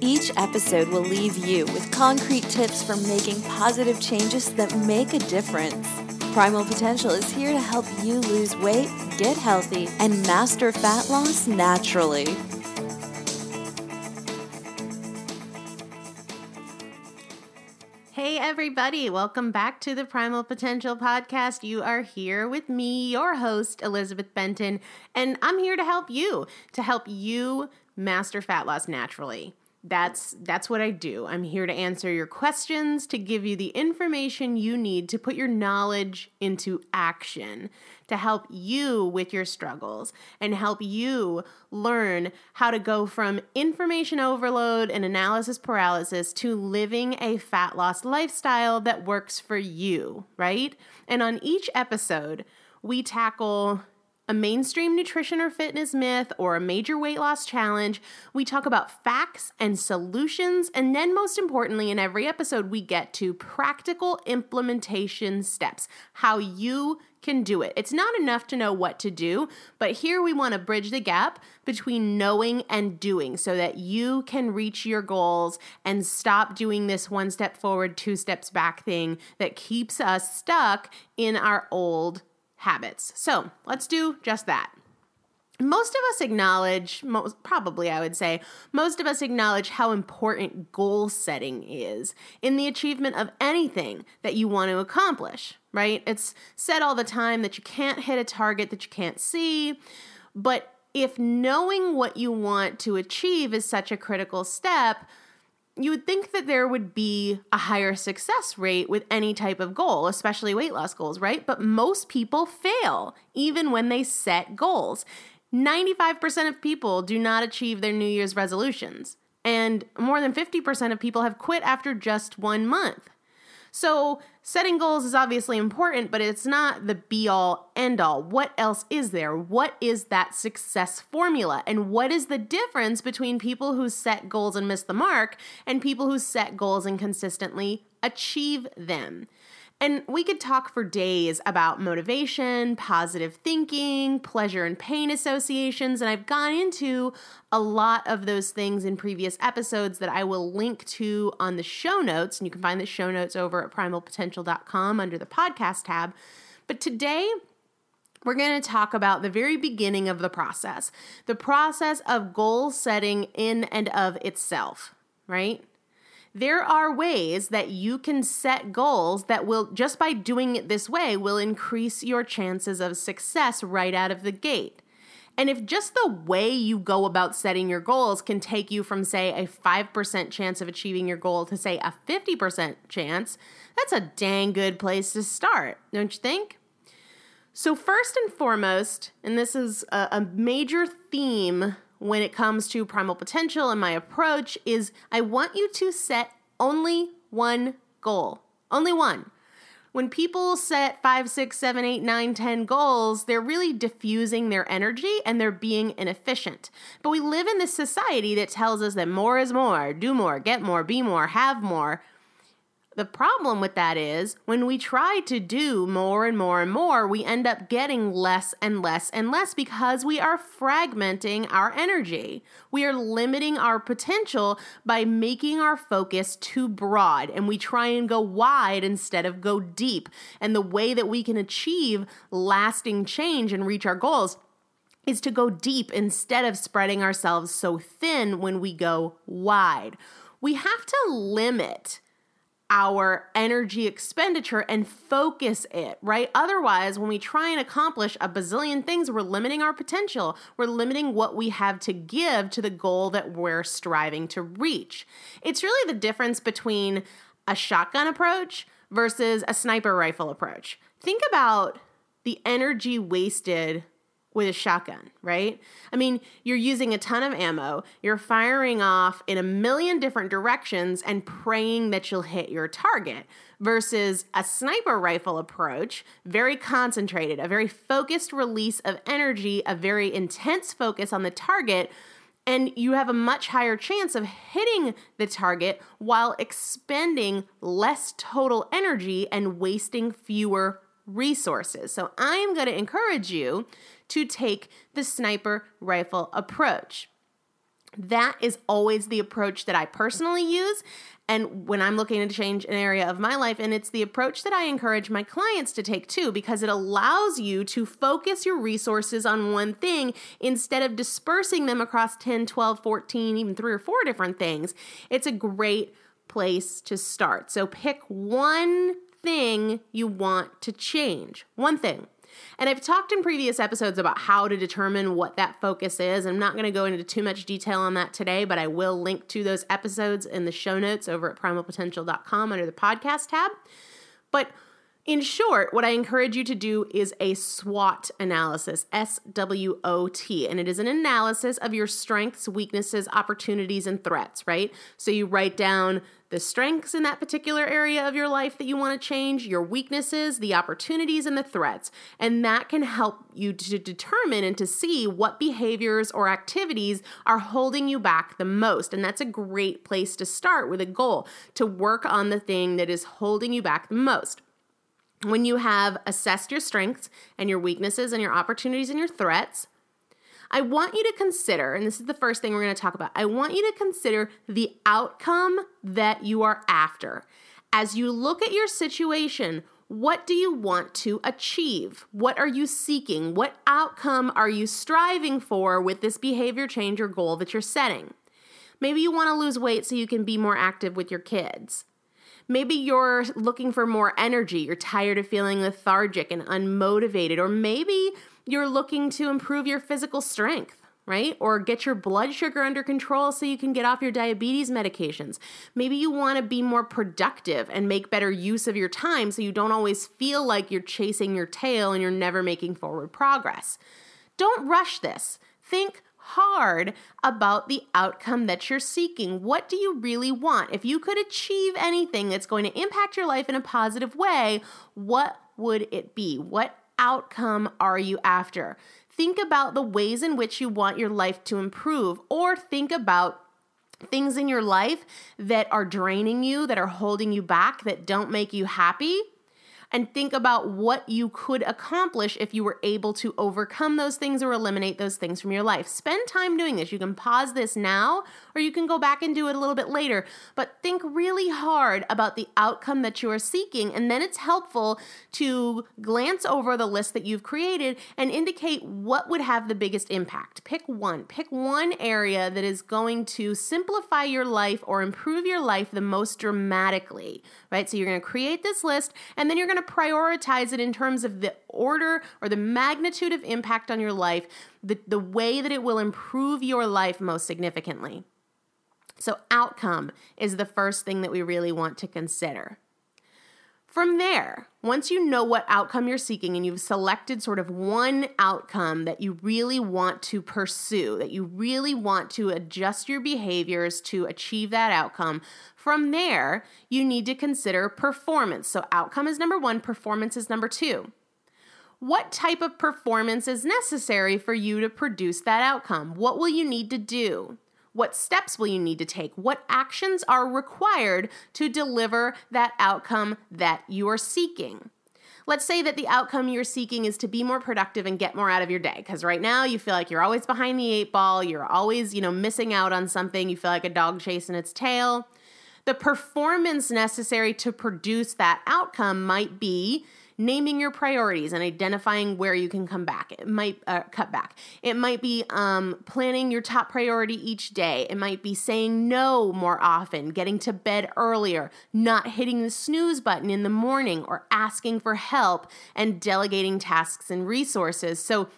each episode will leave you with concrete tips for making positive changes that make a difference. Primal Potential is here to help you lose weight, get healthy, and master fat loss naturally. Hey, everybody, welcome back to the Primal Potential Podcast. You are here with me, your host, Elizabeth Benton, and I'm here to help you, to help you master fat loss naturally that's that's what I do. I'm here to answer your questions, to give you the information you need to put your knowledge into action, to help you with your struggles and help you learn how to go from information overload and analysis paralysis to living a fat loss lifestyle that works for you, right? And on each episode, we tackle a mainstream nutrition or fitness myth, or a major weight loss challenge. We talk about facts and solutions. And then, most importantly, in every episode, we get to practical implementation steps how you can do it. It's not enough to know what to do, but here we want to bridge the gap between knowing and doing so that you can reach your goals and stop doing this one step forward, two steps back thing that keeps us stuck in our old habits. So let's do just that. Most of us acknowledge, most, probably I would say, most of us acknowledge how important goal setting is in the achievement of anything that you want to accomplish, right? It's said all the time that you can't hit a target that you can't see, but if knowing what you want to achieve is such a critical step, you would think that there would be a higher success rate with any type of goal, especially weight loss goals, right? But most people fail even when they set goals. 95% of people do not achieve their New Year's resolutions, and more than 50% of people have quit after just one month. So, setting goals is obviously important, but it's not the be all end all. What else is there? What is that success formula? And what is the difference between people who set goals and miss the mark and people who set goals and consistently achieve them? And we could talk for days about motivation, positive thinking, pleasure and pain associations. And I've gone into a lot of those things in previous episodes that I will link to on the show notes. And you can find the show notes over at primalpotential.com under the podcast tab. But today, we're going to talk about the very beginning of the process the process of goal setting in and of itself, right? There are ways that you can set goals that will just by doing it this way will increase your chances of success right out of the gate. And if just the way you go about setting your goals can take you from, say, a 5% chance of achieving your goal to, say, a 50% chance, that's a dang good place to start, don't you think? So, first and foremost, and this is a, major theme when it comes to primal potential and my approach is I want you to set only one goal. Only one. When people set five, six, seven, eight, nine, ten goals, they're really diffusing their energy and they're being inefficient. But we live in this society that tells us that more is more, do more, get more, be more, have more. The problem with that is when we try to do more and more and more, we end up getting less and less and less because we are fragmenting our energy. We are limiting our potential by making our focus too broad and we try and go wide instead of go deep. And the way that we can achieve lasting change and reach our goals is to go deep instead of spreading ourselves so thin when we go wide. We have to limit our energy expenditure and focus it, right? Otherwise, when we try and accomplish a bazillion things, we're limiting our potential. We're limiting what we have to give to the goal that we're striving to reach. It's really the difference between a shotgun approach versus a sniper rifle approach. Think about the energy wasted with a shotgun, right? I mean, you're using a ton of ammo, you're firing off in a million different directions and praying that you'll hit your target versus a sniper rifle approach, very concentrated, a very focused release of energy, a very intense focus on the target. And you have a much higher chance of hitting the target while expending less total energy and wasting fewer resources. So I am going to encourage you to take the sniper rifle approach. That is always the approach that I personally use. And when I'm looking to change an area of my life, and it's the approach that I encourage my clients to take too, because it allows you to focus your resources on one thing instead of dispersing them across 10, 12, 14, even three or four different things. It's a great place to start. So pick one thing you want to change, one thing. And I've talked in previous episodes about how to determine what that focus is. I'm not going to go into too much detail on that today, but I will link to those episodes in the show notes over at primalpotential.com under the podcast tab. But in short, what I encourage you to do is a SWOT analysis, S W O T, and it is an analysis of your strengths, weaknesses, opportunities, and threats, right? So you write down the strengths in that particular area of your life that you want to change, your weaknesses, the opportunities, and the threats. And that can help you to determine and to see what behaviors or activities are holding you back the most. And that's a great place to start with a goal to work on the thing that is holding you back the most when you have assessed your strengths and your weaknesses and your opportunities and your threats, I want you to consider, and this is the first thing we're going to talk about, I want you to consider the outcome that you are after. As you look at your situation, what do you want to achieve? What are you seeking? What outcome are you striving for with this behavior change or goal that you're setting? Maybe you want to lose weight so you can be more active with your kids. Maybe you're looking for more energy. You're tired of feeling lethargic and unmotivated. Or maybe you're looking to improve your physical strength right? Or get your blood sugar under control so you can get off your diabetes medications. Maybe you want to be more productive and make better use of your time so you don't always feel like you're chasing your tail and you're never making forward progress. Don't rush this. Think hard about the outcome that you're seeking. What do you really want? If you could achieve anything that's going to impact your life in a positive way, what would it be? What outcome are you after? Think about the ways in which you want your life to improve, or think about things in your life that are draining you, that are holding you back, that don't make you happy and think about what you could accomplish if you were able to overcome those things or eliminate those things from your life. Spend time doing this. You can pause this now or you can go back and do it a little bit later, but think really hard about the outcome that you are seeking. And then it's helpful to glance over the list that you've created and indicate what would have the biggest impact. Pick one, pick one area that is going to simplify your life or improve your life the most dramatically, right? So you're going to create this list and then you're going going to prioritize it in terms of the order or the magnitude of impact on your life, the, the way that it will improve your life most significantly. So, outcome is the first thing that we really want to consider. From there, once you know what outcome you're seeking and you've selected sort of one outcome that you really want to pursue, that you really want to adjust your behaviors to achieve that outcome, from there, you need to consider performance. So, outcome is number one, performance is number two. What type of performance is necessary for you to produce that outcome? What will you need to do? What steps will you need to take? What actions are required to deliver that outcome that you are seeking? Let's say that the outcome you're seeking is to be more productive and get more out of your day because right now you feel like you're always behind the eight ball, you're always, you know, missing out on something, you feel like a dog chasing its tail. The performance necessary to produce that outcome might be naming your priorities and identifying where you can come back. It might uh, cut back. It might be um, planning your top priority each day. It might be saying no more often, getting to bed earlier, not hitting the snooze button in the morning, or asking for help and delegating tasks and resources. So,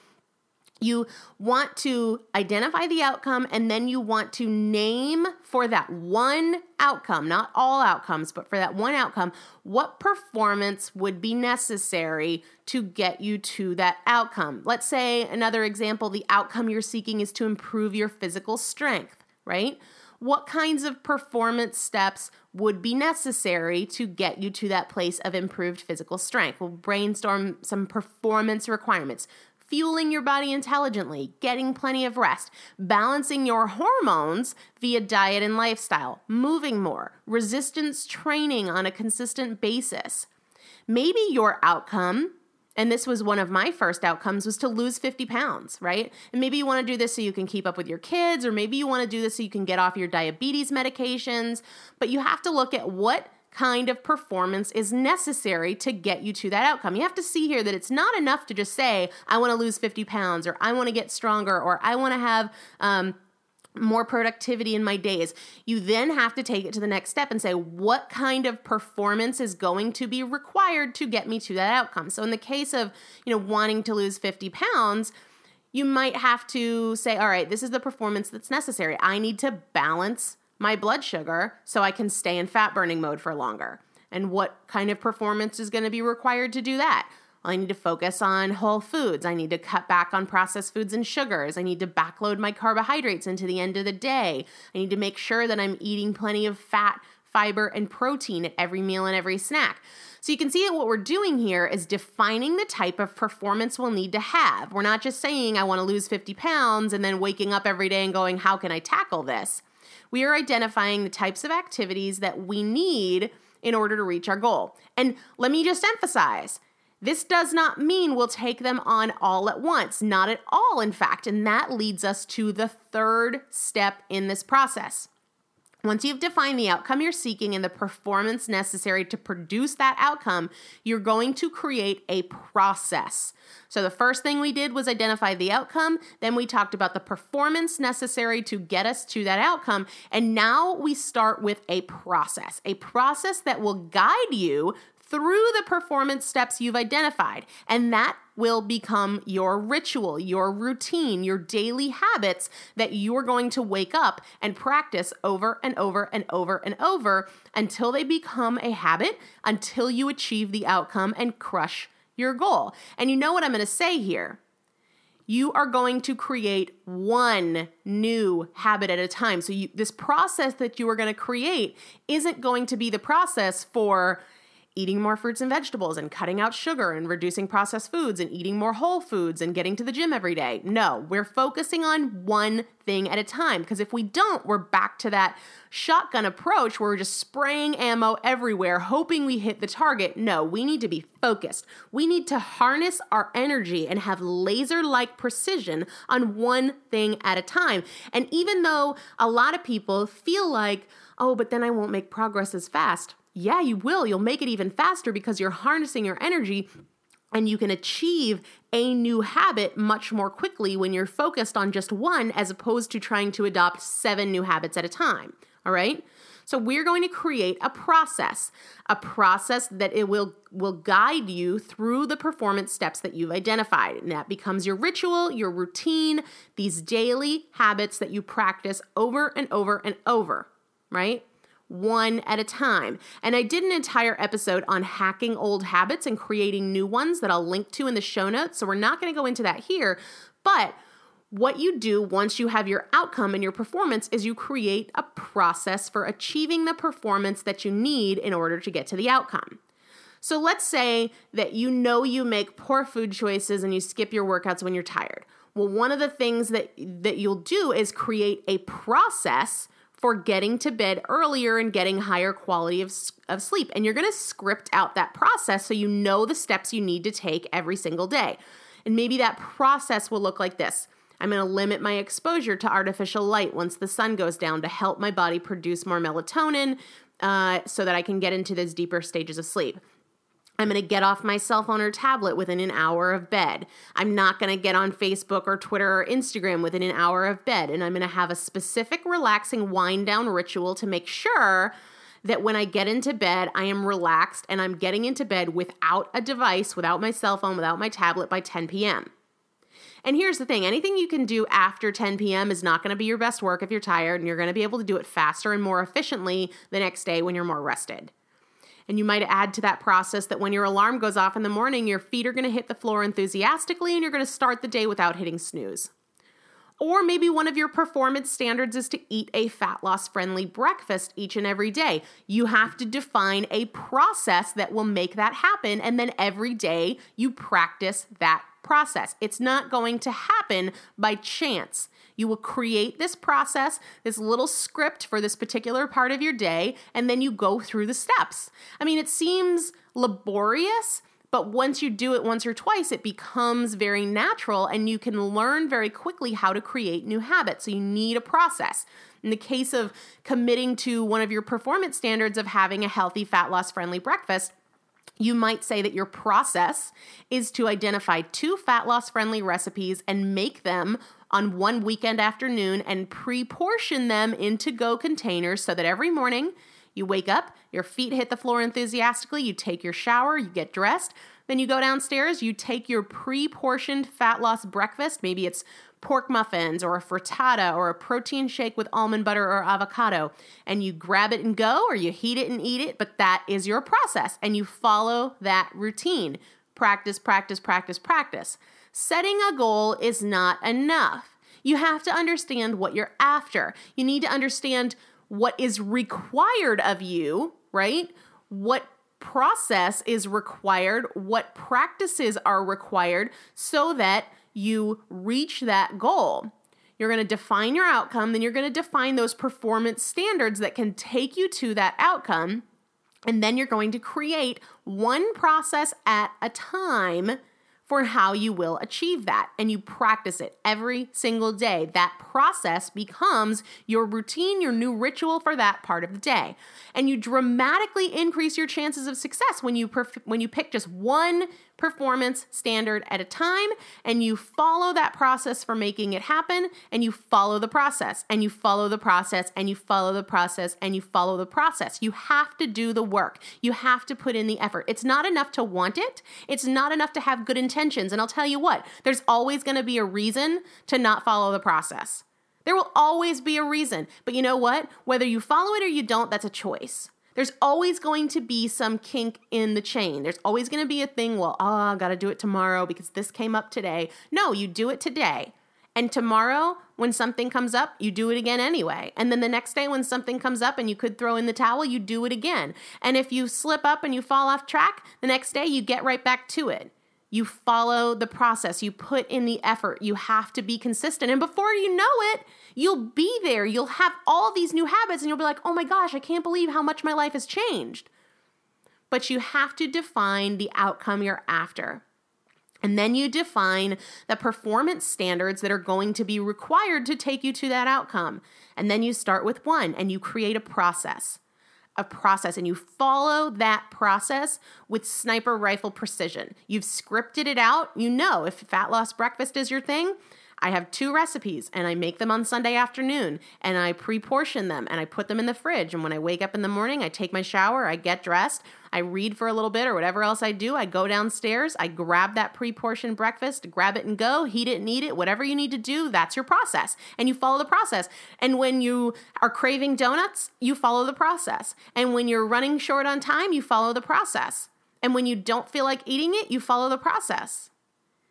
you want to identify the outcome and then you want to name for that one outcome, not all outcomes, but for that one outcome, what performance would be necessary to get you to that outcome. Let's say another example the outcome you're seeking is to improve your physical strength, right? What kinds of performance steps would be necessary to get you to that place of improved physical strength? We'll brainstorm some performance requirements fueling your body intelligently, getting plenty of rest, balancing your hormones via diet and lifestyle, moving more, resistance training on a consistent basis. Maybe your outcome and this was one of my first outcomes was to lose 50 pounds right and maybe you want to do this so you can keep up with your kids or maybe you want to do this so you can get off your diabetes medications but you have to look at what kind of performance is necessary to get you to that outcome. You have to see here that it's not enough to just say, I want to lose 50 pounds, or I want to get stronger, or I want to have um, more productivity in my days. You then have to take it to the next step and say, what kind of performance is going to be required to get me to that outcome? So, in the case of, you know, wanting to lose 50 pounds, you might have to say, all right, this is the performance that's necessary. I need to balance my blood sugar so I can stay in fat burning mode for longer. And what kind of performance is going to be required to do that? I need to focus on whole foods. I need to cut back on processed foods and sugars. I need to backload my carbohydrates into the end of the day. I need to make sure that I'm eating plenty of fat, fiber, and protein at every meal and every snack. So you can see that what we're doing here is defining the type of performance we'll need to have. We're not just saying, I want to lose 50 pounds and then waking up every day and going, How can I tackle this? We are identifying the types of activities that we need in order to reach our goal. And let me just emphasize this does not mean we'll take them on all at once, not at all, in fact. And that leads us to the third step in this process. Once you've defined the outcome you're seeking and the performance necessary to produce that outcome, you're going to create a process. So, the first thing we did was identify the outcome. Then we talked about the performance necessary to get us to that outcome. And now we start with a process, a process that will guide you through the performance steps you've identified. And that will become your ritual, your routine, your daily habits that you're going to wake up and practice over and over and over and over until they become a habit, until you achieve the outcome and crush your goal. And you know what I'm going to say here? you are going to create one new habit at a time. So you, this process that you are going to create isn't going to be the process for eating more fruits and vegetables and cutting out sugar and reducing processed foods and eating more whole foods and getting to the gym every day. No, we're focusing on one thing at a time because if we don't, we're back to that shotgun approach where we're just spraying ammo everywhere, hoping we hit the target. No, we need to be focused. We need to harness our energy and have laser like precision on one thing at a time. And even though a lot of people feel like, oh, but then I won't make progress as fast yeah, you will. You'll make it even faster because you're harnessing your energy and you can achieve a new habit much more quickly when you're focused on just one as opposed to trying to adopt seven new habits at a time. All right? So we're going to create a process, a process that it will will guide you through the performance steps that you've identified. And that becomes your ritual, your routine, these daily habits that you practice over and over and over, right? One at a time. And I did an entire episode on hacking old habits and creating new ones that I'll link to in the show notes. So we're not going to go into that here. But what you do once you have your outcome and your performance is you create a process for achieving the performance that you need in order to get to the outcome. So let's say that you know you make poor food choices and you skip your workouts when you're tired. Well, one of the things that that you'll do is create a process for getting to bed earlier and getting higher quality of, of sleep. And you're going to script out that process so you know the steps you need to take every single day. And maybe that process will look like this. I'm going to limit my exposure to artificial light once the sun goes down to help my body produce more melatonin uh, so that I can get into those deeper stages of sleep. I'm going to get off my cell phone or tablet within an hour of bed. I'm not going to get on Facebook or Twitter or Instagram within an hour of bed. And I'm going to have a specific relaxing wind down ritual to make sure that when I get into bed, I am relaxed and I'm getting into bed without a device, without my cell phone, without my tablet by 10 p.m. And here's the thing anything you can do after 10 p.m. is not going to be your best work if you're tired, and you're going to be able to do it faster and more efficiently the next day when you're more rested. And you might add to that process that when your alarm goes off in the morning, your feet are going to hit the floor enthusiastically and you're going to start the day without hitting snooze. Or maybe one of your performance standards is to eat a fat loss friendly breakfast each and every day. You have to define a process that will make that happen. And then every day you practice that process. It's not going to happen by chance. You will create this process, this little script for this particular part of your day, and then you go through the steps. I mean, it seems laborious, But once you do it once or twice, it becomes very natural and you can learn very quickly how to create new habits. So you need a process. In the case of committing to one of your performance standards of having a healthy, fat loss friendly breakfast, you might say that your process is to identify two fat loss friendly recipes and make them on one weekend afternoon and pre portion them into go containers so that every morning you wake up, your feet hit the floor enthusiastically, you take your shower, you get dressed, then you go downstairs, you take your pre portioned fat loss breakfast. Maybe it's pork muffins or a frittata or a protein shake with almond butter or avocado, and you grab it and go, or you heat it and eat it. But that is your process, and you follow that routine. Practice, practice, practice, practice. Setting a goal is not enough. You have to understand what you're after. You need to understand what is required of you, right? What process is required, what practices are required so that you reach that goal. You're going to define your outcome, then you're going to define those performance standards that can take you to that outcome. And then you're going to create one process at a time for how you will achieve that. And you practice it every single day. That process becomes your routine, your new ritual for that part of the day. And you dramatically increase your chances of success when you perf- when you pick just one performance standard at a time and you follow that process for making it happen and you follow the process and you follow the process and you follow the process and you follow the process. You have to do the work. You have to put in the effort. It's not enough to want it. It's not enough to have good intentions. And I'll tell you what, there's always going to be a reason to not follow the process. There will always be a reason. But you know what? Whether you follow it or you don't, that's a choice there's always going to be some kink in the chain. There's always going to be a thing, well, ah, I got to do it tomorrow because this came up today. No, you do it today. And tomorrow, when something comes up, you do it again anyway. And then the next day, when something comes up and you could throw in the towel, you do it again. And if you slip up and you fall off track, the next day you get right back to it. You follow the process, you put in the effort, you have to be consistent. And before you know it, you'll be there. You'll have all these new habits and you'll be like, oh my gosh, I can't believe how much my life has changed. But you have to define the outcome you're after. And then you define the performance standards that are going to be required to take you to that outcome. And then you start with one and you create a process a process and you follow that process with sniper rifle precision. You've scripted it out. You know, if fat loss breakfast is your thing, I have two recipes and I make them on Sunday afternoon and I pre portion them and I put them in the fridge. And when I wake up in the morning, I take my shower, I get dressed, I read for a little bit or whatever else I do. I go downstairs, I grab that pre portioned breakfast, grab it and go, heat it and eat it, whatever you need to do. That's your process. And you follow the process. And when you are craving donuts, you follow the process. And when you're running short on time, you follow the process. And when you don't feel like eating it, you follow the process.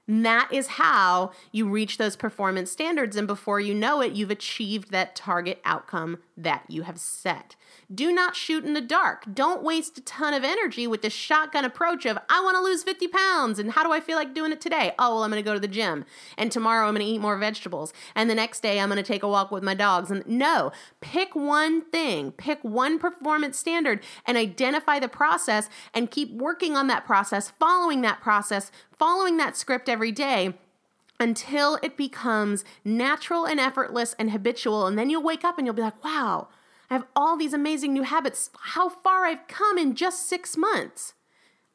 That is how you reach those performance standards. And before you know it, you've achieved that target outcome that you have set. Do not shoot in the dark. Don't waste a ton of energy with the shotgun approach of, I want to lose 50 pounds. And how do I feel like doing it today? Oh, well, I'm going to go to the gym. And tomorrow I'm going to eat more vegetables. And the next day I'm going to take a walk with my dogs. And no, pick one thing, pick one performance standard and identify the process and keep working on that process, following that process, following that script every day until it becomes natural and effortless and habitual. And then you'll wake up and you'll be like, wow, I have all these amazing new habits. How far I've come in just six months.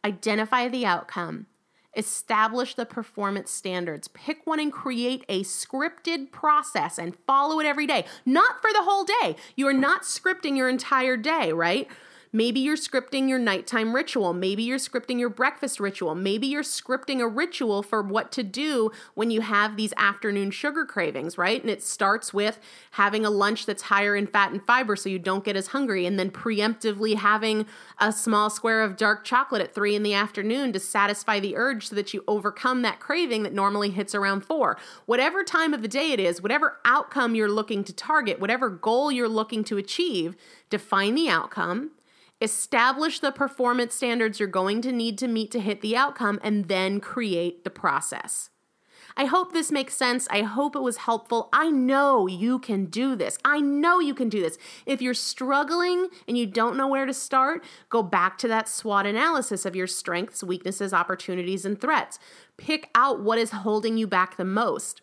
Identify the outcome. Establish the performance standards. Pick one and create a scripted process and follow it every day. Not for the whole day. You are not scripting your entire day, right? Maybe you're scripting your nighttime ritual. Maybe you're scripting your breakfast ritual. Maybe you're scripting a ritual for what to do when you have these afternoon sugar cravings, right? And it starts with having a lunch that's higher in fat and fiber so you don't get as hungry, and then preemptively having a small square of dark chocolate at three in the afternoon to satisfy the urge so that you overcome that craving that normally hits around four. Whatever time of the day it is, whatever outcome you're looking to target, whatever goal you're looking to achieve, define the outcome establish the performance standards you're going to need to meet to hit the outcome, and then create the process. I hope this makes sense. I hope it was helpful. I know you can do this. I know you can do this. If you're struggling and you don't know where to start, go back to that SWOT analysis of your strengths, weaknesses, opportunities, and threats. Pick out what is holding you back the most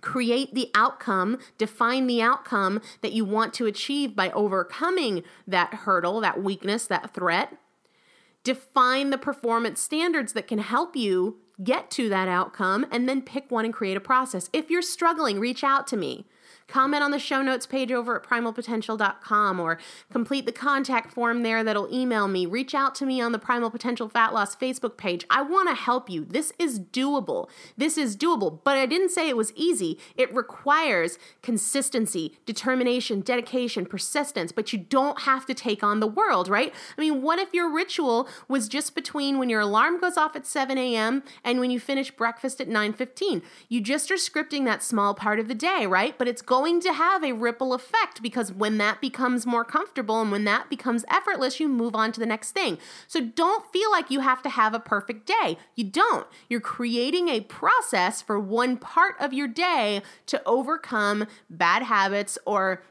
create the outcome, define the outcome that you want to achieve by overcoming that hurdle, that weakness, that threat. Define the performance standards that can help you get to that outcome, and then pick one and create a process. If you're struggling, reach out to me comment on the show notes page over at primalpotential.com or complete the contact form there that'll email me. Reach out to me on the Primal Potential Fat Loss Facebook page. I want to help you. This is doable. This is doable, but I didn't say it was easy. It requires consistency, determination, dedication, persistence, but you don't have to take on the world, right? I mean, what if your ritual was just between when your alarm goes off at 7 a.m. and when you finish breakfast at 9:15? You just are scripting that small part of the day, right? But it's going to have a ripple effect because when that becomes more comfortable and when that becomes effortless, you move on to the next thing. So don't feel like you have to have a perfect day. You don't. You're creating a process for one part of your day to overcome bad habits or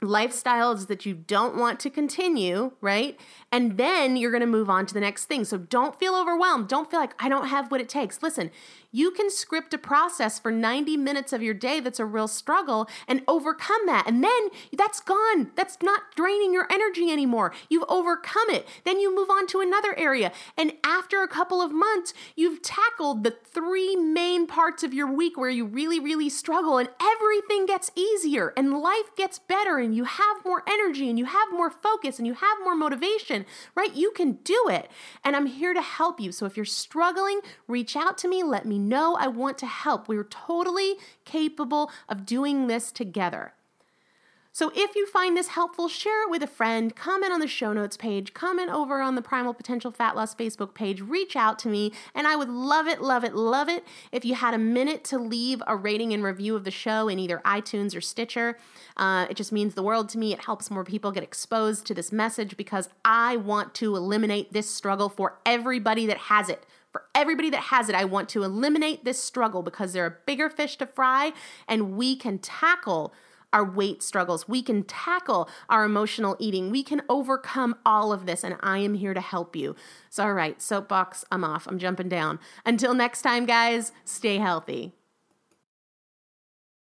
lifestyles that you don't want to continue, right? And then you're going to move on to the next thing. So don't feel overwhelmed. Don't feel like I don't have what it takes. Listen, you can script a process for 90 minutes of your day that's a real struggle and overcome that. And then that's gone. That's not draining your energy anymore. You've overcome it. Then you move on to another area. And after a couple of months, you've tackled the three main parts of your week where you really, really struggle, and everything gets easier and life gets better, and you have more energy and you have more focus and you have more motivation, right? You can do it. And I'm here to help you. So if you're struggling, reach out to me. Let me know I want to help. We're totally capable of doing this together. So if you find this helpful, share it with a friend, comment on the show notes page, comment over on the Primal Potential Fat Loss Facebook page, reach out to me, and I would love it, love it, love it if you had a minute to leave a rating and review of the show in either iTunes or Stitcher. Uh, it just means the world to me. It helps more people get exposed to this message because I want to eliminate this struggle for everybody that has it for everybody that has it, I want to eliminate this struggle because there are bigger fish to fry and we can tackle our weight struggles. We can tackle our emotional eating. We can overcome all of this, and I am here to help you. So, all right, soapbox, I'm off. I'm jumping down. Until next time, guys, stay healthy.